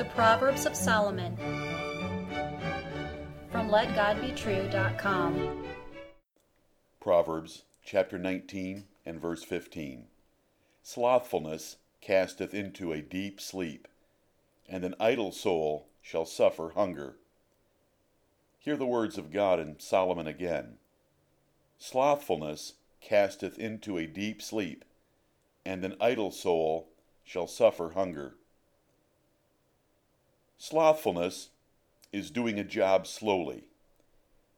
The Proverbs of Solomon from LetGodBetrue.com. Proverbs chapter 19 and verse 15. Slothfulness casteth into a deep sleep, and an idle soul shall suffer hunger. Hear the words of God in Solomon again. Slothfulness casteth into a deep sleep, and an idle soul shall suffer hunger. Slothfulness is doing a job slowly.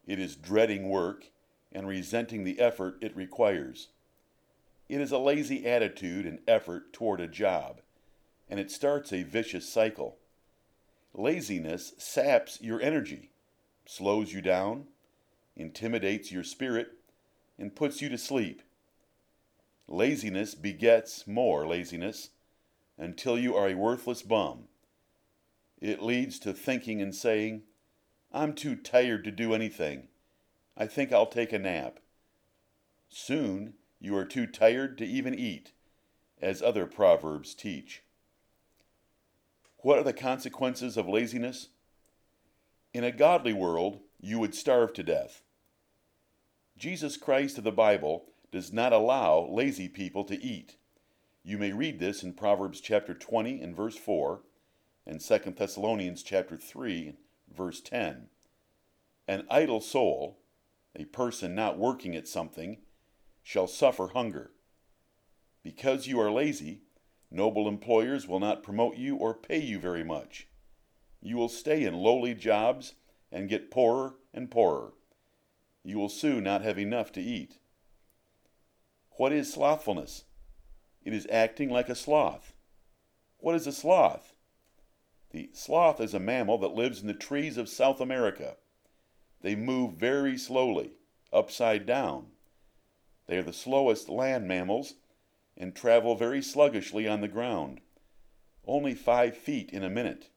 It is dreading work and resenting the effort it requires. It is a lazy attitude and effort toward a job, and it starts a vicious cycle. Laziness saps your energy, slows you down, intimidates your spirit, and puts you to sleep. Laziness begets more laziness until you are a worthless bum. It leads to thinking and saying, I'm too tired to do anything. I think I'll take a nap. Soon you are too tired to even eat, as other proverbs teach. What are the consequences of laziness? In a godly world, you would starve to death. Jesus Christ of the Bible does not allow lazy people to eat. You may read this in Proverbs chapter 20 and verse 4 and 2 Thessalonians chapter 3 verse 10. An idle soul, a person not working at something, shall suffer hunger. Because you are lazy, Noble employers will not promote you or pay you very much. You will stay in lowly jobs and get poorer and poorer. You will soon not have enough to eat. What is slothfulness? It is acting like a sloth. What is a sloth? The sloth is a mammal that lives in the trees of South America. They move very slowly, upside down. They are the slowest land mammals and travel very sluggishly on the ground, only five feet in a minute.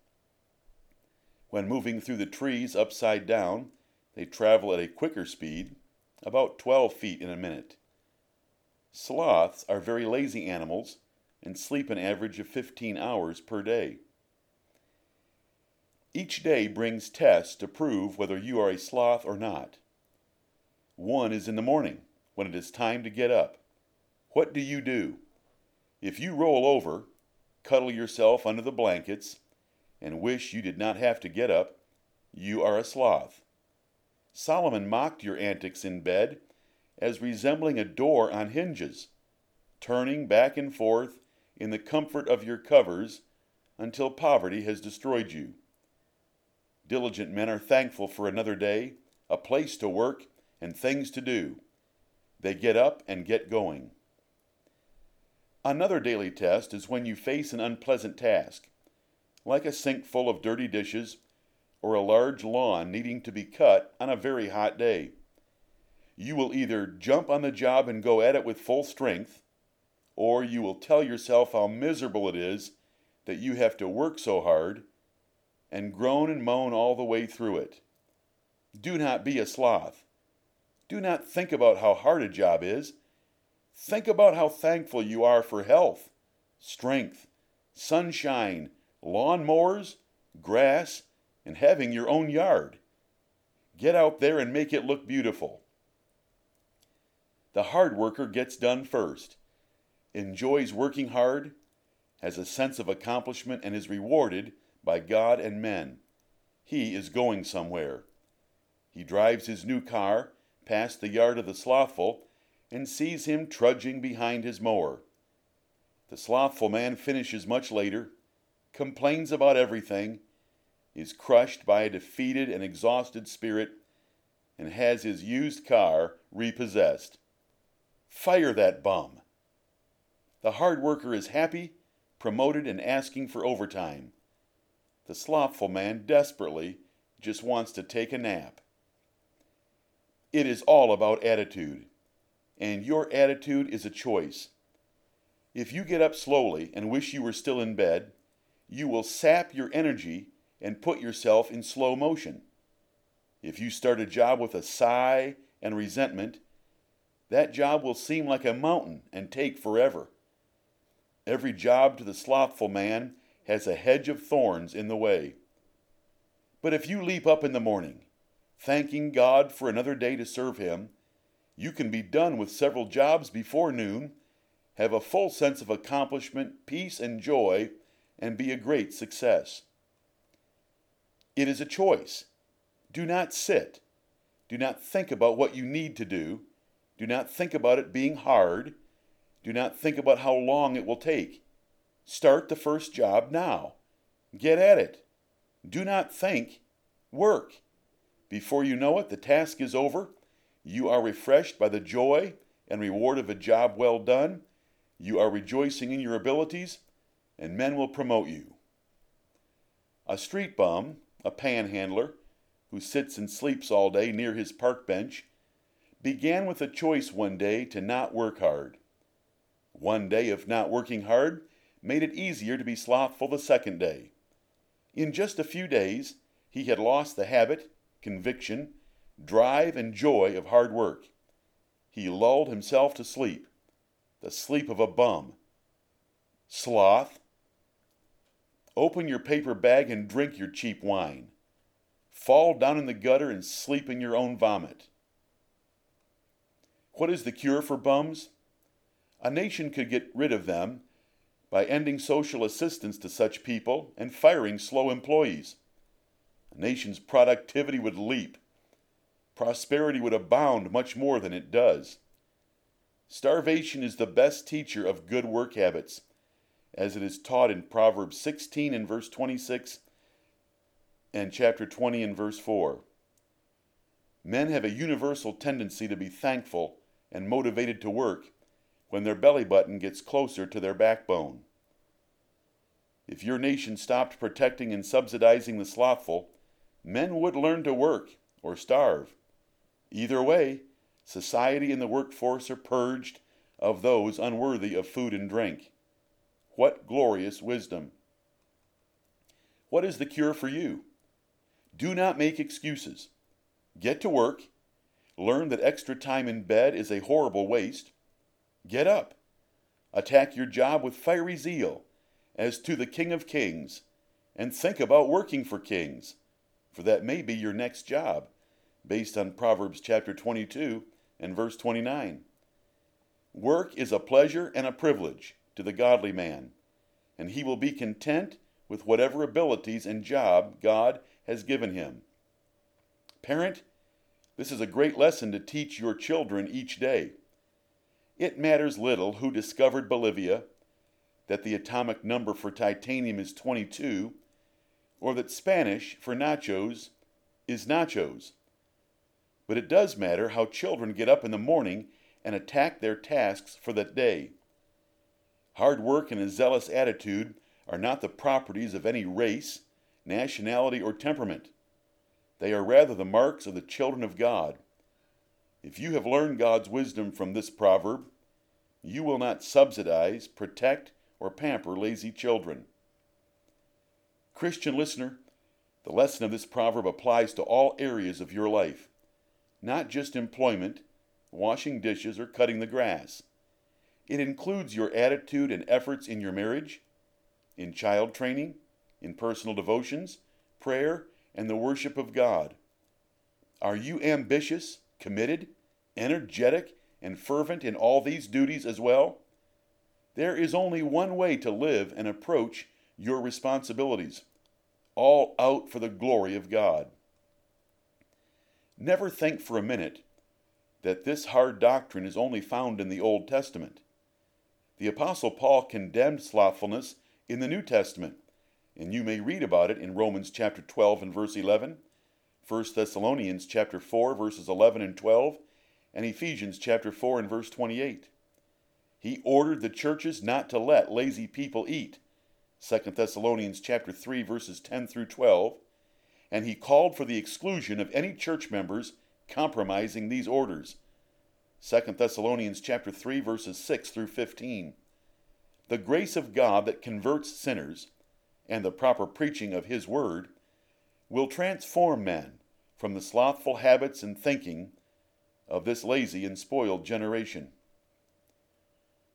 When moving through the trees upside down, they travel at a quicker speed, about 12 feet in a minute. Sloths are very lazy animals and sleep an average of 15 hours per day. Each day brings tests to prove whether you are a sloth or not. One is in the morning, when it is time to get up. What do you do? If you roll over, cuddle yourself under the blankets, and wish you did not have to get up, you are a sloth. Solomon mocked your antics in bed as resembling a door on hinges, turning back and forth in the comfort of your covers until poverty has destroyed you. Diligent men are thankful for another day, a place to work, and things to do. They get up and get going. Another daily test is when you face an unpleasant task, like a sink full of dirty dishes or a large lawn needing to be cut on a very hot day. You will either jump on the job and go at it with full strength, or you will tell yourself how miserable it is that you have to work so hard and groan and moan all the way through it. Do not be a sloth. Do not think about how hard a job is Think about how thankful you are for health, strength, sunshine, lawn mowers, grass, and having your own yard. Get out there and make it look beautiful. The hard worker gets done first, enjoys working hard, has a sense of accomplishment, and is rewarded by God and men. He is going somewhere. He drives his new car past the yard of the slothful and sees him trudging behind his mower. The slothful man finishes much later, complains about everything, is crushed by a defeated and exhausted spirit, and has his used car repossessed. Fire that bum. The hard worker is happy, promoted, and asking for overtime. The slothful man desperately just wants to take a nap. It is all about attitude and your attitude is a choice. If you get up slowly and wish you were still in bed, you will sap your energy and put yourself in slow motion. If you start a job with a sigh and resentment, that job will seem like a mountain and take forever. Every job to the slothful man has a hedge of thorns in the way. But if you leap up in the morning, thanking God for another day to serve Him, you can be done with several jobs before noon, have a full sense of accomplishment, peace, and joy, and be a great success. It is a choice. Do not sit. Do not think about what you need to do. Do not think about it being hard. Do not think about how long it will take. Start the first job now. Get at it. Do not think, work. Before you know it, the task is over. You are refreshed by the joy and reward of a job well done. You are rejoicing in your abilities, and men will promote you. A street bum, a panhandler, who sits and sleeps all day near his park bench, began with a choice one day to not work hard. One day of not working hard made it easier to be slothful the second day. In just a few days, he had lost the habit, conviction, drive, and joy of hard work. He lulled himself to sleep, the sleep of a bum. Sloth. Open your paper bag and drink your cheap wine. Fall down in the gutter and sleep in your own vomit. What is the cure for bums? A nation could get rid of them by ending social assistance to such people and firing slow employees. A nation's productivity would leap. Prosperity would abound much more than it does. Starvation is the best teacher of good work habits, as it is taught in Proverbs 16 and verse 26 and chapter 20 and verse 4. Men have a universal tendency to be thankful and motivated to work when their belly button gets closer to their backbone. If your nation stopped protecting and subsidizing the slothful, men would learn to work or starve. Either way, society and the workforce are purged of those unworthy of food and drink. What glorious wisdom! What is the cure for you? Do not make excuses. Get to work. Learn that extra time in bed is a horrible waste. Get up. Attack your job with fiery zeal as to the King of Kings, and think about working for kings, for that may be your next job, based on Proverbs chapter 22 and verse 29. Work is a pleasure and a privilege to the godly man, and he will be content with whatever abilities and job God has given him. Parent, this is a great lesson to teach your children each day. It matters little who discovered Bolivia, that the atomic number for titanium is 22, or that Spanish for nachos is nachos. But it does matter how children get up in the morning and attack their tasks for that day. Hard work and a zealous attitude are not the properties of any race, nationality, or temperament. They are rather the marks of the children of God. If you have learned God's wisdom from this proverb, you will not subsidize, protect, or pamper lazy children. Christian listener, the lesson of this proverb applies to all areas of your life, not just employment, washing dishes, or cutting the grass. It includes your attitude and efforts in your marriage, in child training, in personal devotions, prayer, and the worship of God. Are you ambitious, committed, energetic, and fervent in all these duties as well? There is only one way to live and approach your responsibilities all out for the glory of God. Never think for a minute that this hard doctrine is only found in the Old Testament. The Apostle Paul condemned slothfulness in the New Testament and you may read about it in Romans chapter 12 and verse 11, 1 Thessalonians chapter 4 verses 11 and 12, and Ephesians chapter 4 and verse 28. He ordered the churches not to let lazy people eat, 2 Thessalonians chapter 3 verses 10 through 12, and he called for the exclusion of any church members compromising these orders. 2 Thessalonians chapter 3 verses 6 through 15. The grace of God that converts sinners and the proper preaching of His Word will transform men from the slothful habits and thinking of this lazy and spoiled generation.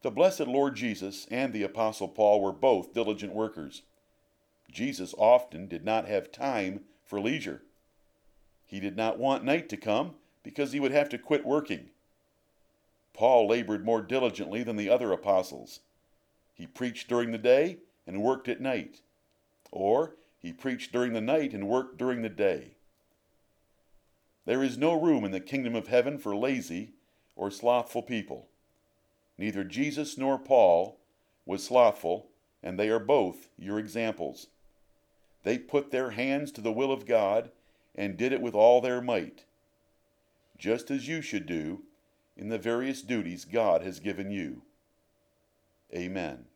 The blessed Lord Jesus and the Apostle Paul were both diligent workers. Jesus often did not have time for leisure. He did not want night to come because he would have to quit working. Paul labored more diligently than the other apostles. He preached during the day and worked at night. Or he preached during the night and worked during the day. There is no room in the kingdom of heaven for lazy or slothful people. Neither Jesus nor Paul was slothful, and they are both your examples. They put their hands to the will of God and did it with all their might, just as you should do in the various duties God has given you. Amen.